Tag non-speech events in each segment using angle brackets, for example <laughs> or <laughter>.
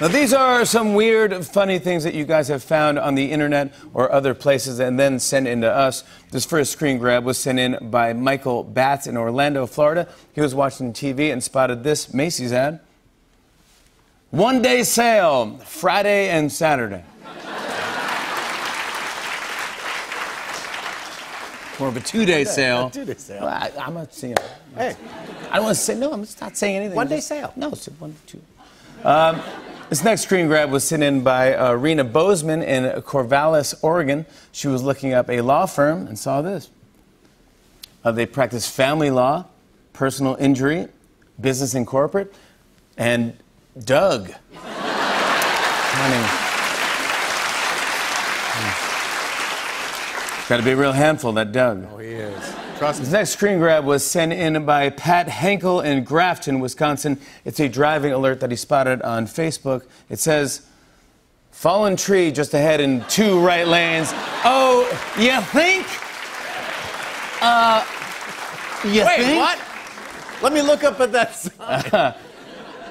Now, these are some weird, funny things that you guys have found on the internet or other places and then sent in to us. This first screen grab was sent in by Michael Batts in Orlando, Florida. He was watching TV and spotted this Macy's ad. One day sale, Friday and Saturday. More of a two-day sale. two-day sale. Well, I, I'm not saying. Hey, I don't want to say no. I'm just not saying anything. One day Just- sale. No, it's one, to two. Um, this next screen grab was sent in by uh, Rena Bozeman in Corvallis, Oregon. She was looking up a law firm and saw this. Uh, they practice family law, personal injury, business and corporate, and Doug. Honey. Got to be a real handful, that Doug. oh, he is. Trust. This next screen grab was sent in by Pat Henkel in Grafton, Wisconsin. It's a driving alert that he spotted on Facebook. It says, Fallen tree just ahead in two right lanes. Oh, you think? Uh, you Wait, think? what? Let me look up at that sign. <laughs>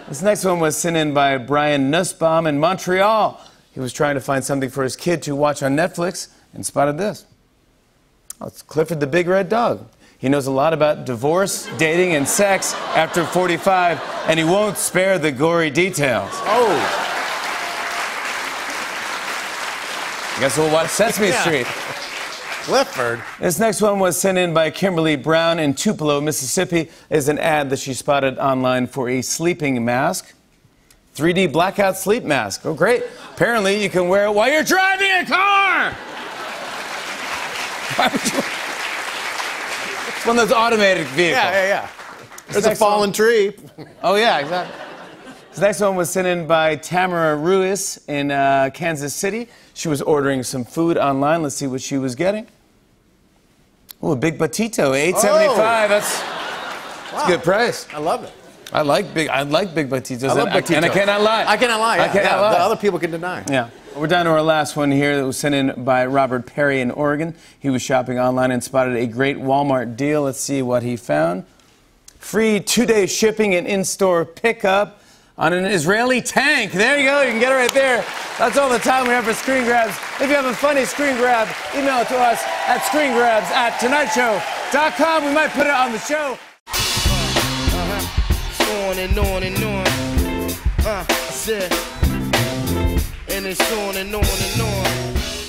This next one was sent in by Brian Nussbaum in Montreal. He was trying to find something for his kid to watch on Netflix and spotted this. Oh, it's Clifford the Big Red Dog. He knows a lot about divorce, dating, and sex after 45, and he won't spare the gory details. Oh, I guess we'll watch Sesame Yeah. Street. Clifford. This next one was sent in by Kimberly Brown in Tupelo, Mississippi. Is an ad that she spotted online for a sleeping mask. 3D blackout sleep mask. Oh, great. Apparently, you can wear it while you're driving a car. Why would you- It's one of those automated vehicles. Yeah, yeah, yeah. There's a fallen one. tree. Oh, yeah, exactly. This next one was sent in by Tamara Ruiz in uh, Kansas City. She was ordering some food online. Let's see what she was getting. Oh, a big buttito, eight seventy five. That's, that's a good price. I love it. I like big. I like big buttitos. I love and, Buttito. and I cannot lie. I cannot lie. I Yeah, cannot yeah, lie. The other people can deny. Yeah. We're down to our last one here that was sent in by Robert Perry in Oregon. He was shopping online and spotted a great Walmart deal. Let's see what he found. Free two day shipping and in store pickup on an Israeli tank. There you go. You can get it right there. That's all the time we have for screen grabs. If you have a funny screen grab, email it to us at screengrabs at tonightshow.com. We might put it on the show. on and on and on. Uh, and it's on and on and on.